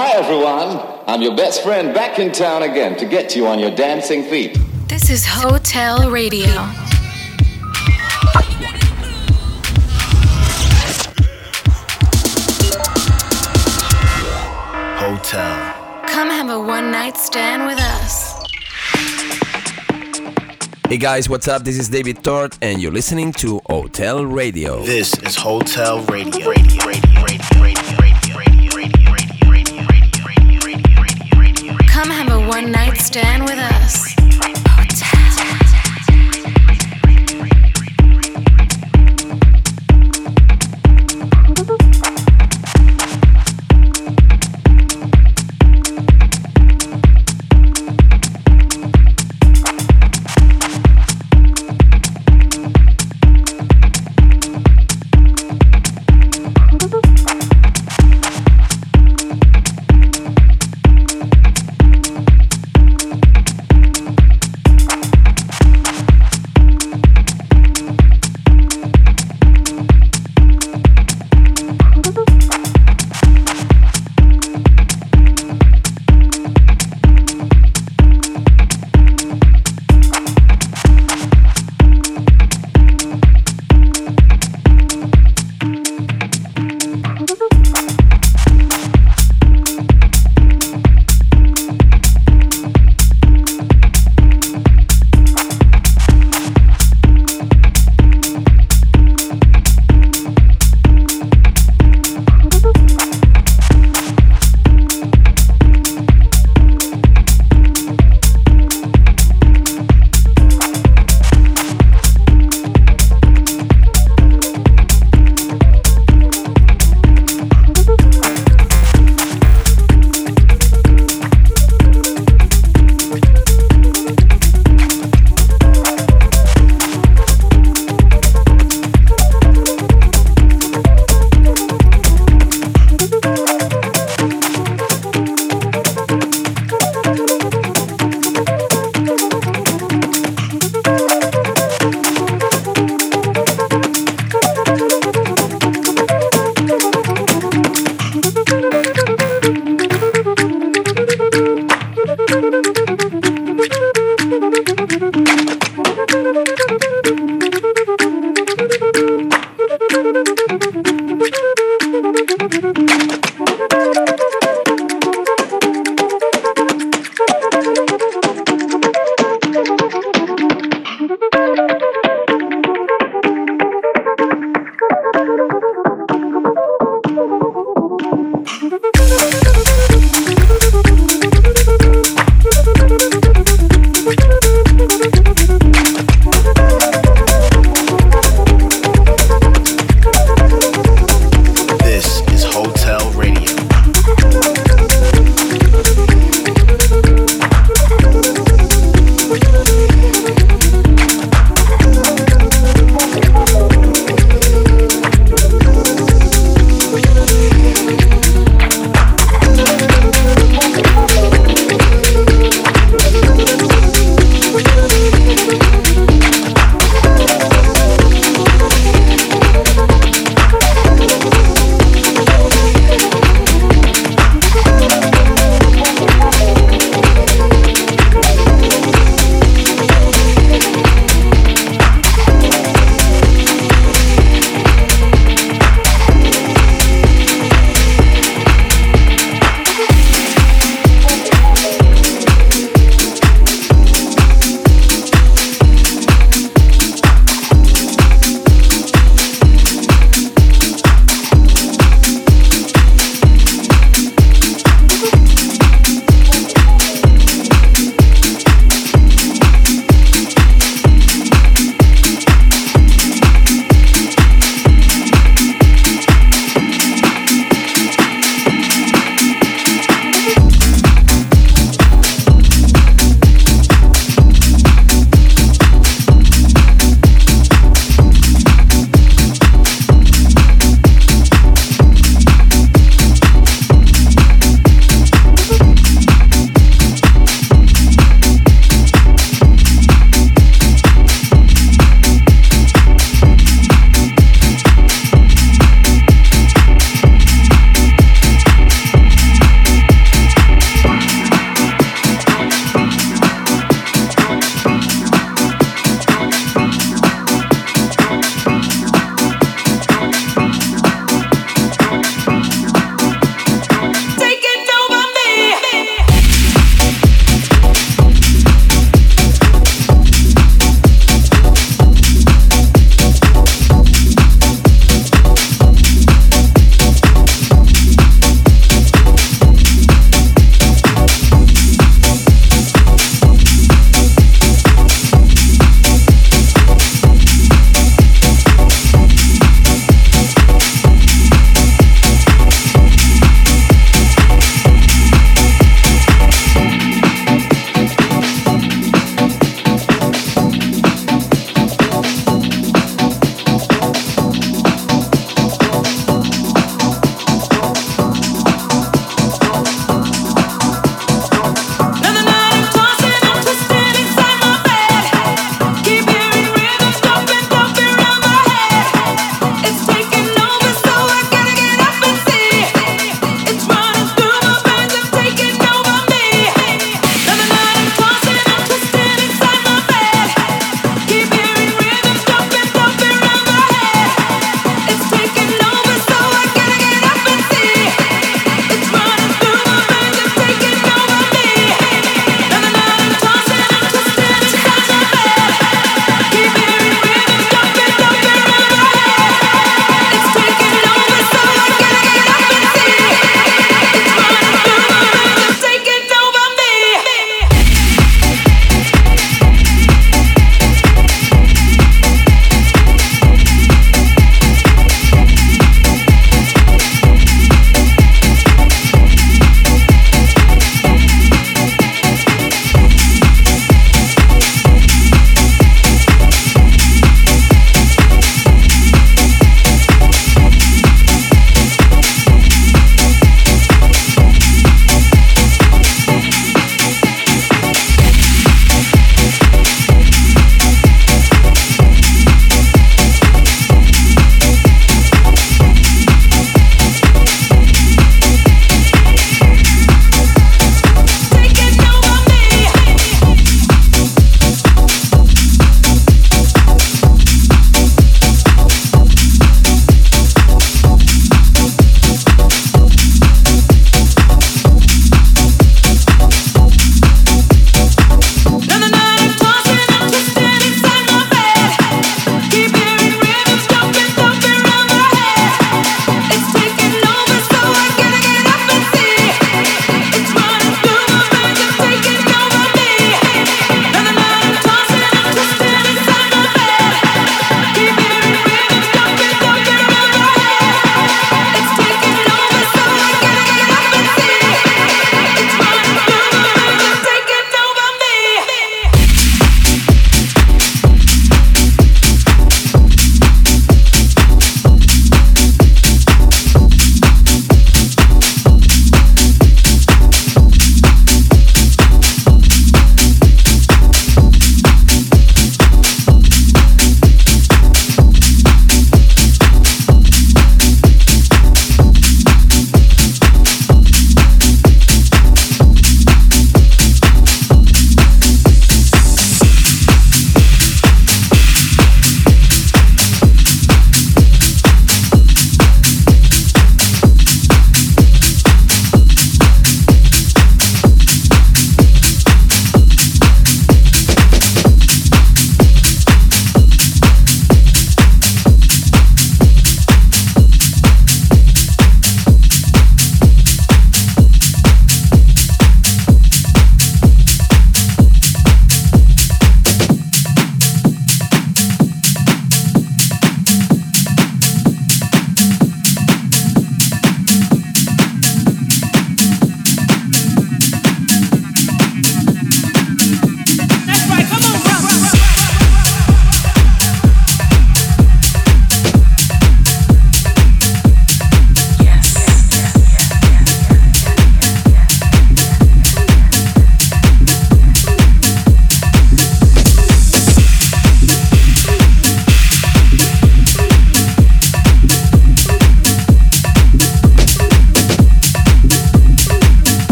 Hi, everyone. I'm your best friend back in town again to get you on your dancing feet. This is Hotel Radio. Hotel. Come have a one night stand with us. Hey guys, what's up? This is David Tort, and you're listening to Hotel Radio. This is Hotel Radio. Radio, radio, radio, stand with us.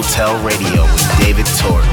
Hotel Radio with David Torres.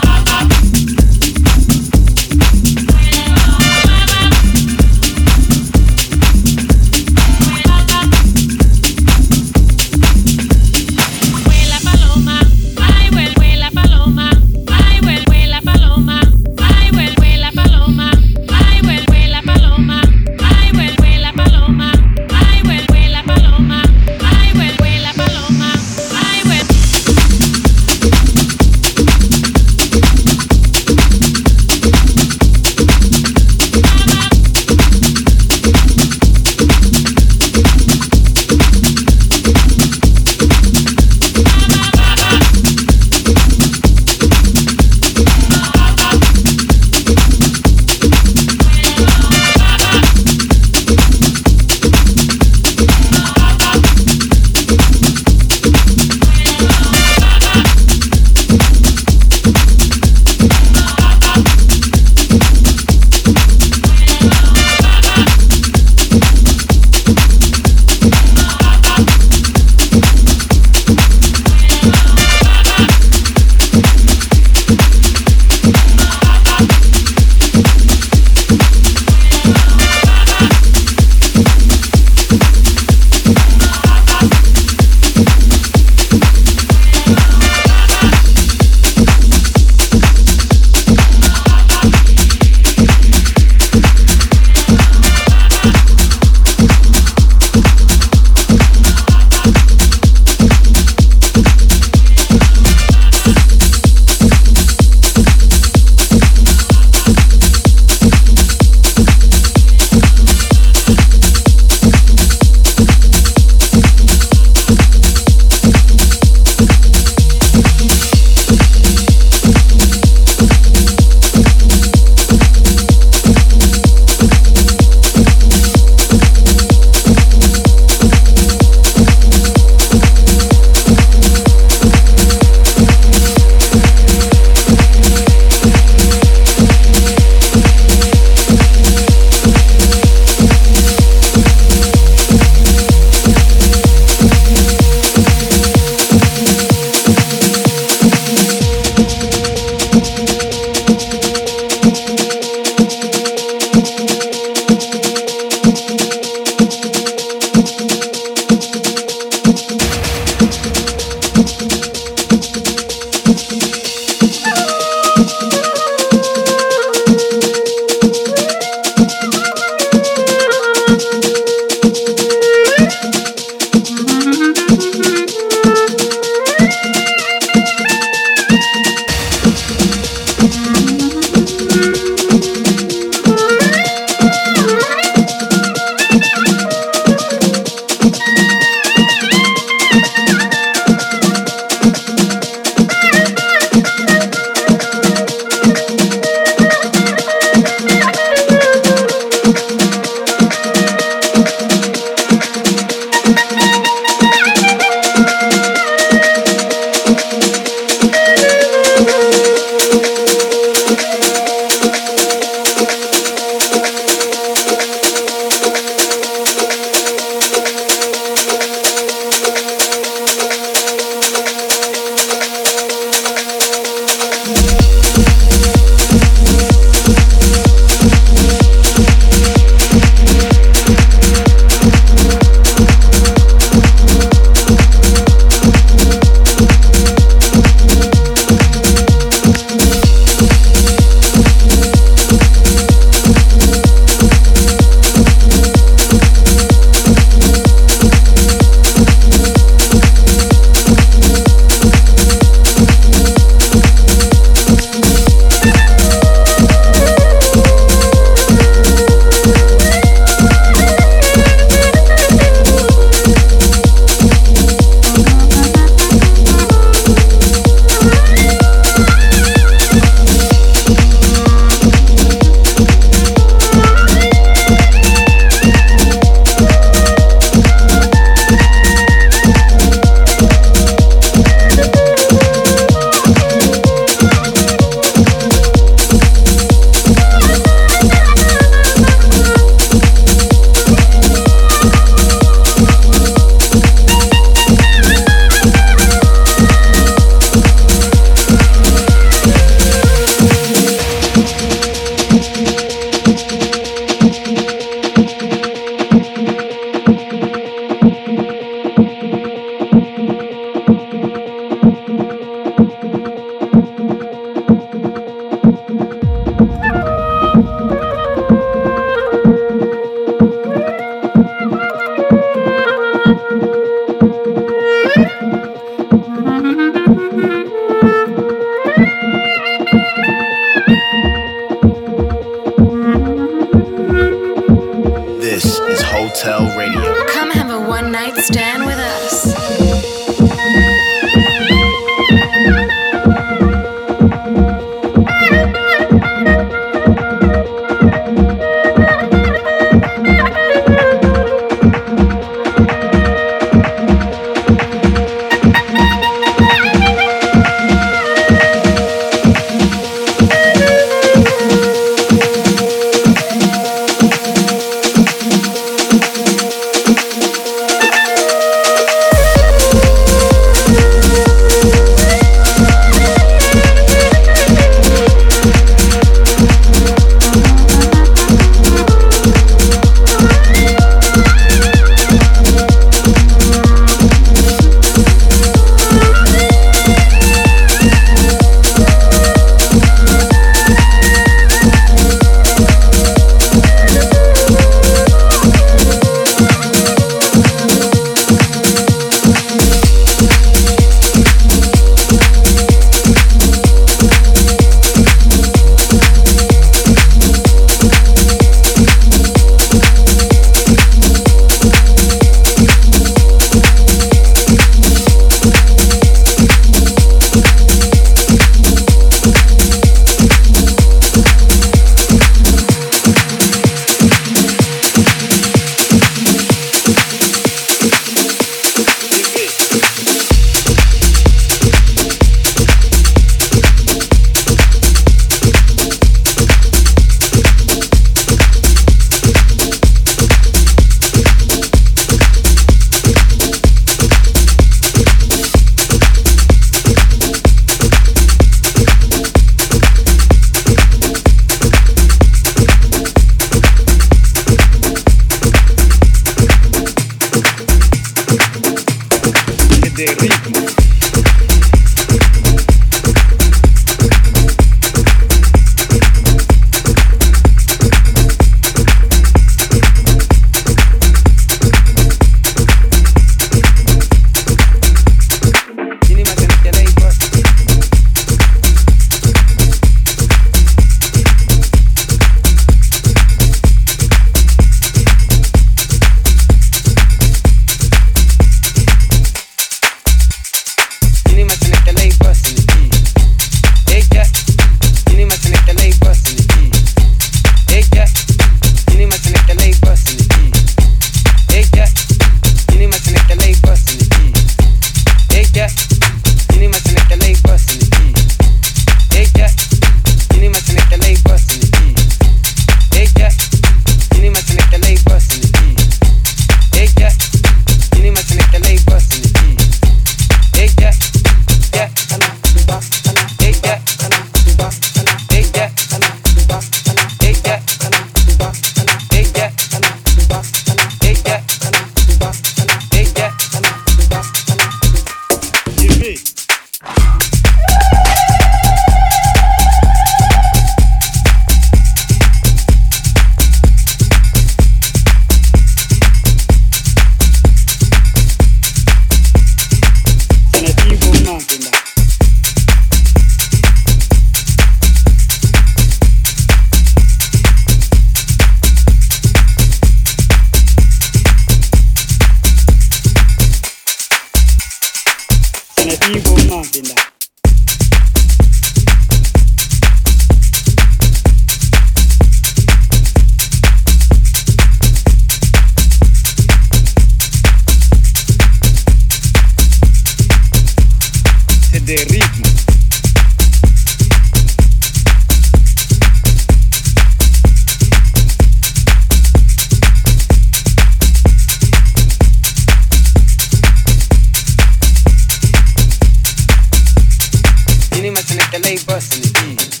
bustin' the keys.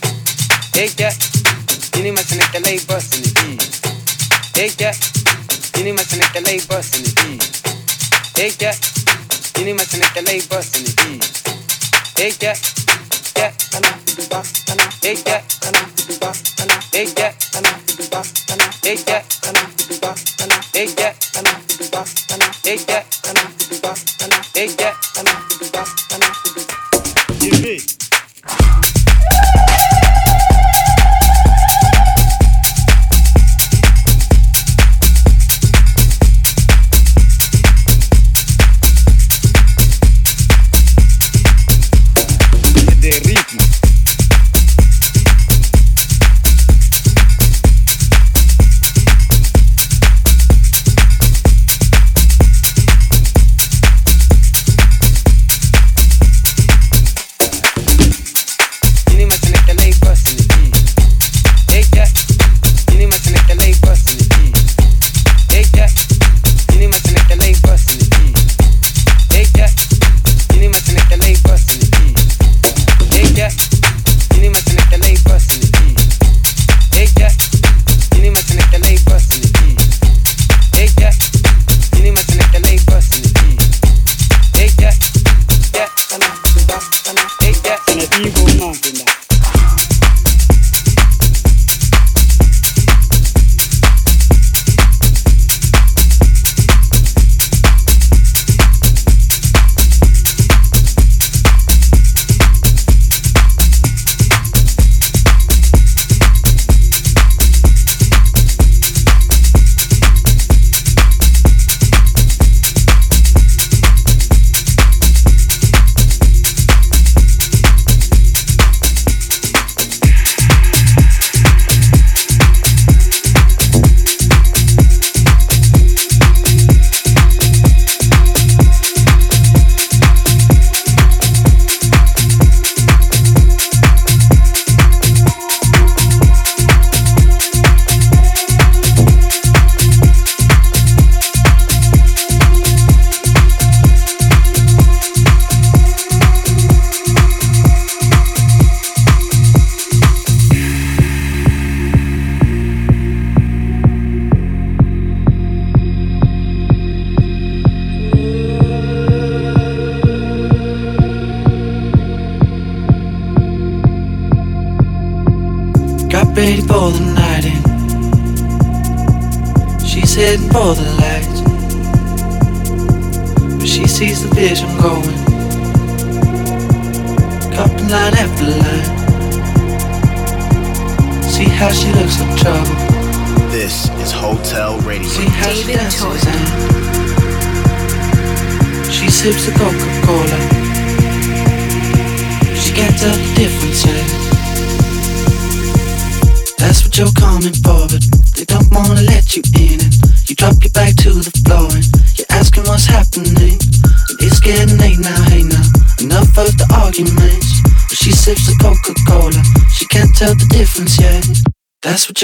Dig that? Tiene más en el que ley bustin' the keys. Dig that? Tiene más en el que ley bustin' the keys. Dig that? Tiene más en el que ley bustin' the keys. Dig that? Yeah, I know to do boss, I know. Dig that, I know to do boss, I know. Dig that, I know to do boss, I know. Dig that, I know to do boss, I know. Dig that, I know to do boss, I know. Dig that, I know to do boss, I know. Dig that, I know.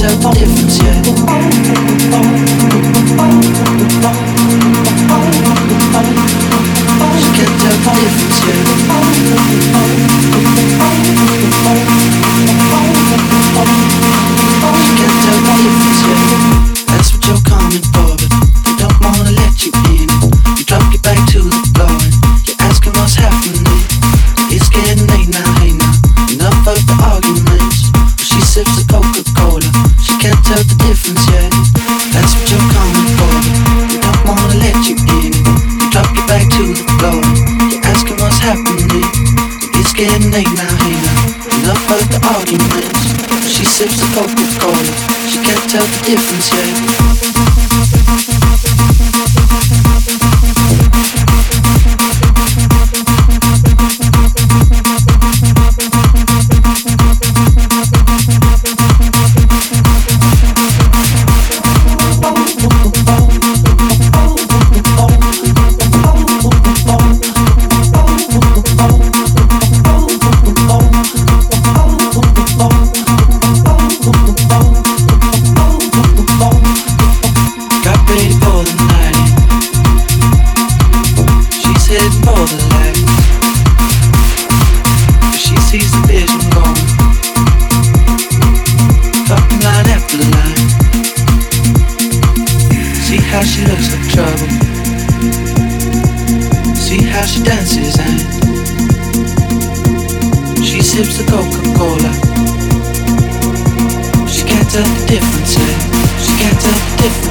She can't tell the difference yet. She difference yet. She dances and she sips the Coca-Cola. She can't tell the difference. Eh? She can't tell the difference.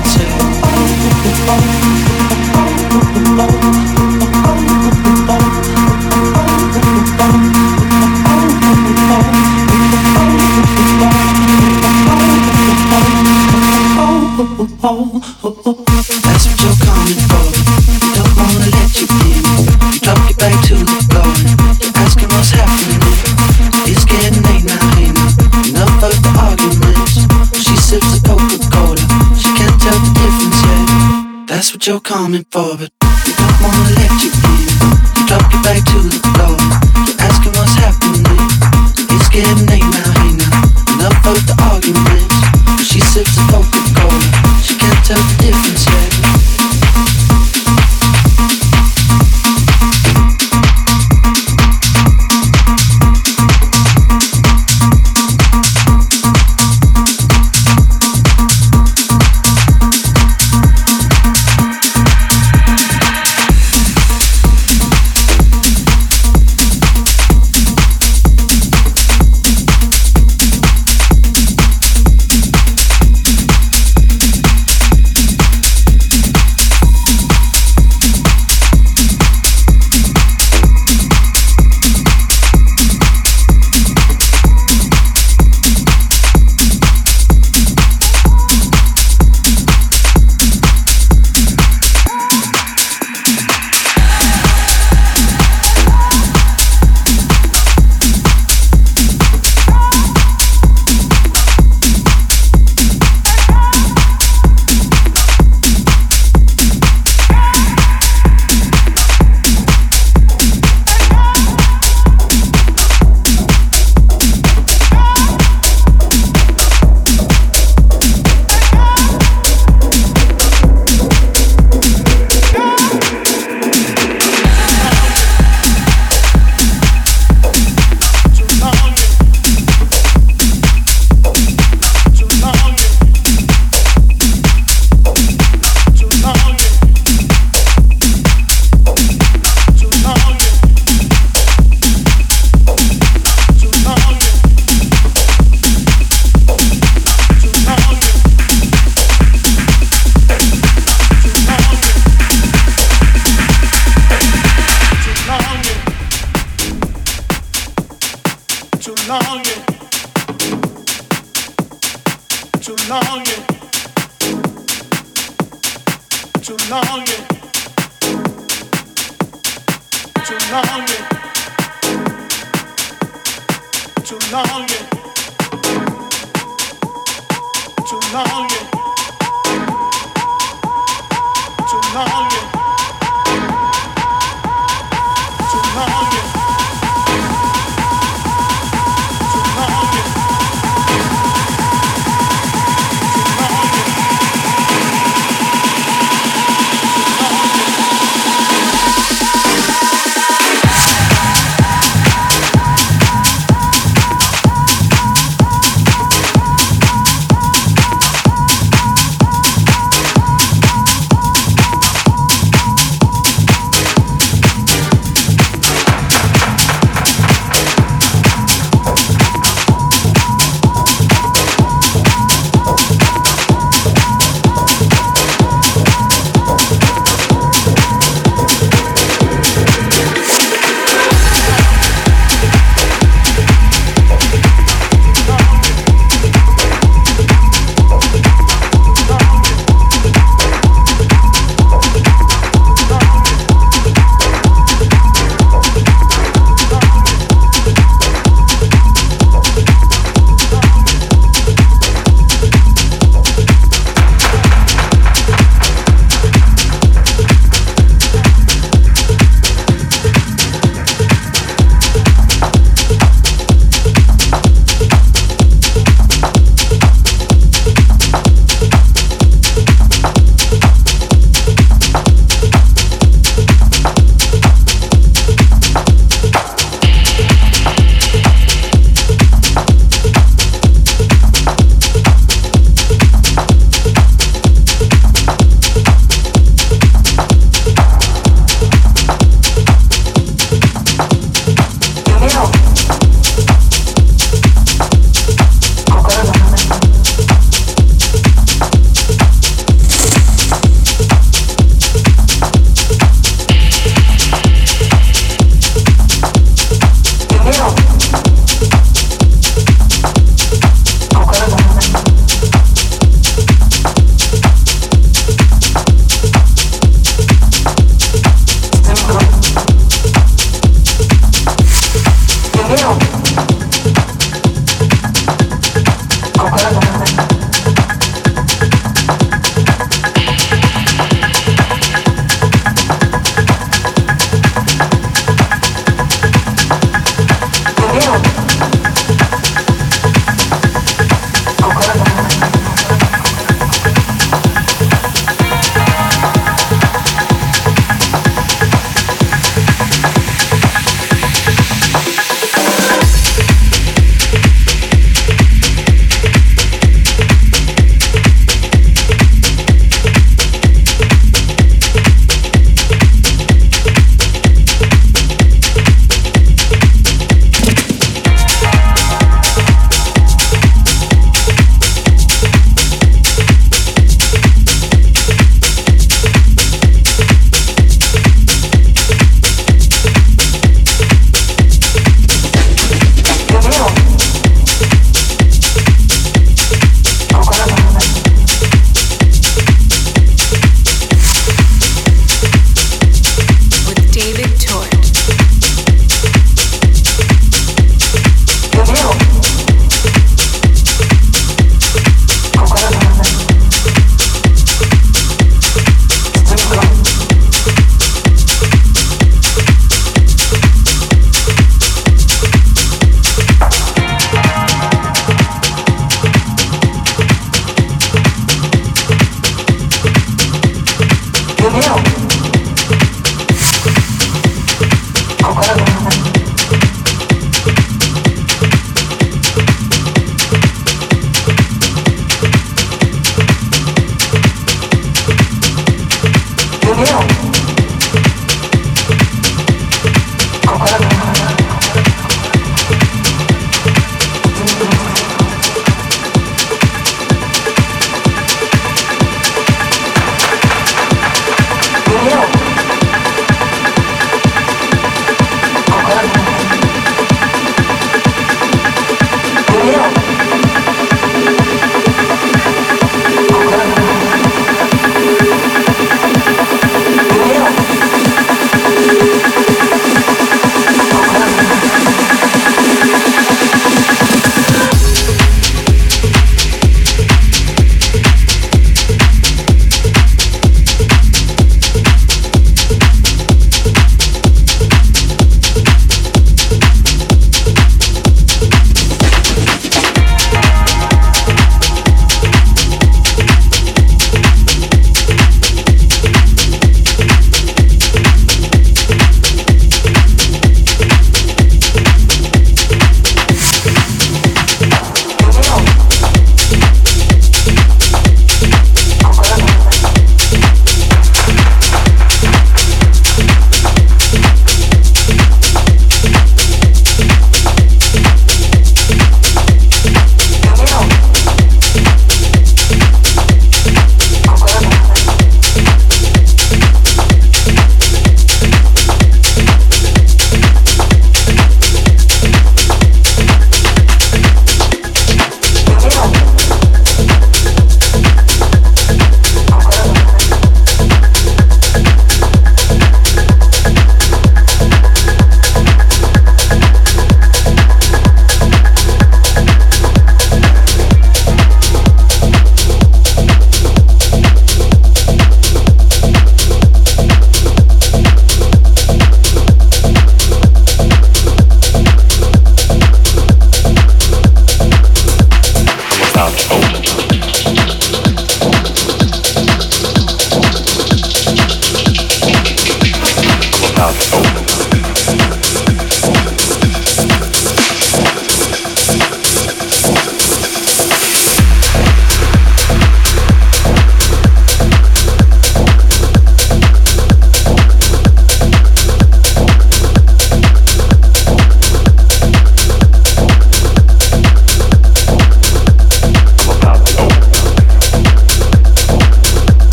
That's what you're coming for. Don't wanna let you in. You're coming for, but you don't wanna let you in. You drop your back to the floor. You're asking what's happening. It's getting late now, hey now. Enough of the arguments. She sips the Coca-Cola.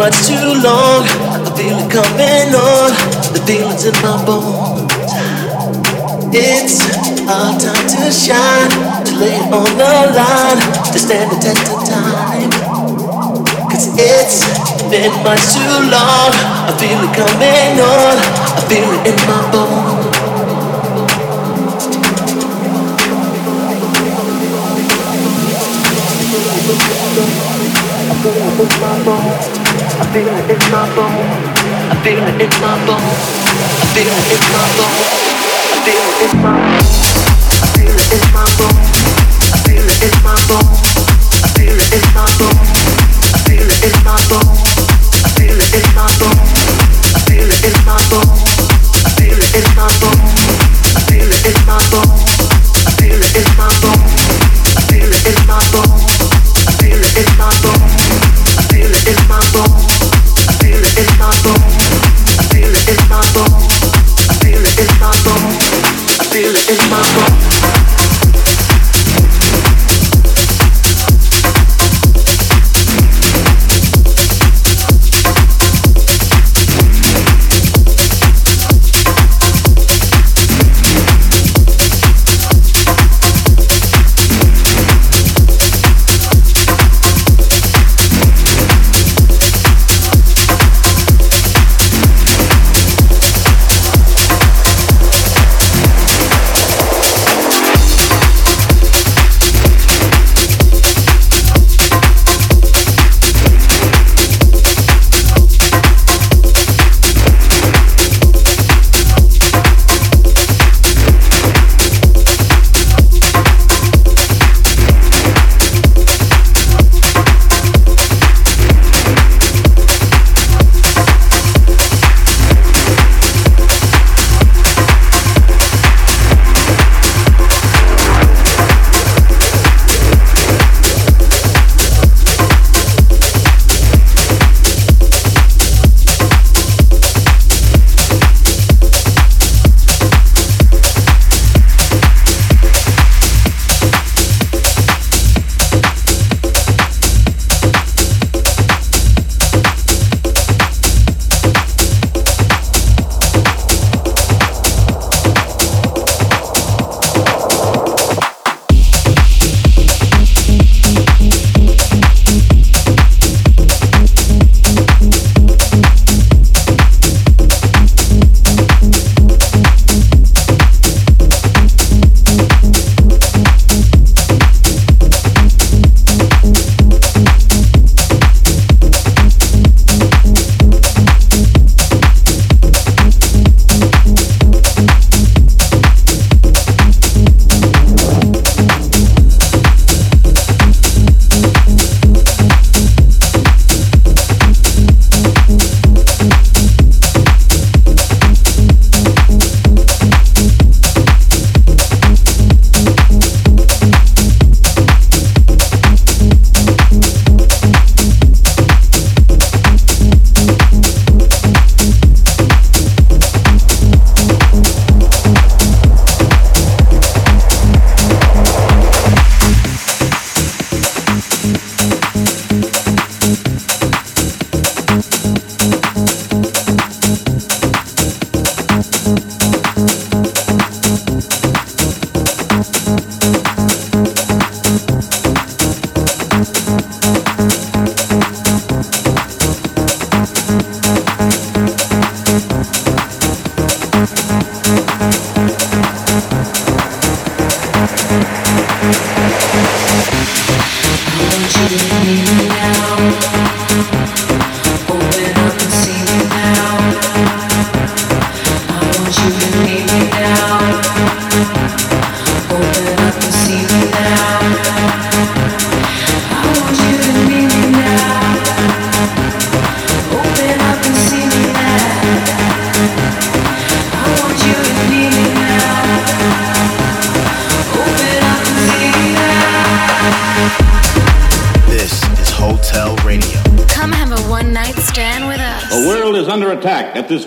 much too long. I feel it coming on, the feeling's in my bones. It's our time to shine, to lay it on the line, to stand the test of time. Cause it's been much too long. I feel it coming on, I feel it in my bones. I feel it in my bones. I feel it in my bones. I feel it in my bones. I feel it in my bones. I feel it in my bones. I feel it in my bones.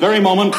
Very moment.